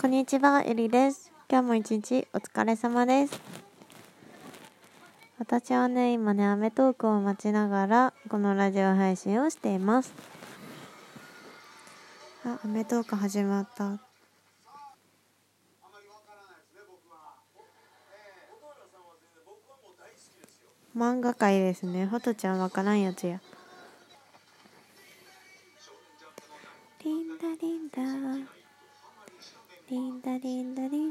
こんにちは、ゆりです。今日も一日お疲れ様です。私はね、今ね、アメトークを待ちながら、このラジオ配信をしています。あ、アメトーク始まった。漫画界ですね。ほとちゃんわからんやつや。リンダリンダリンダリンダリンダ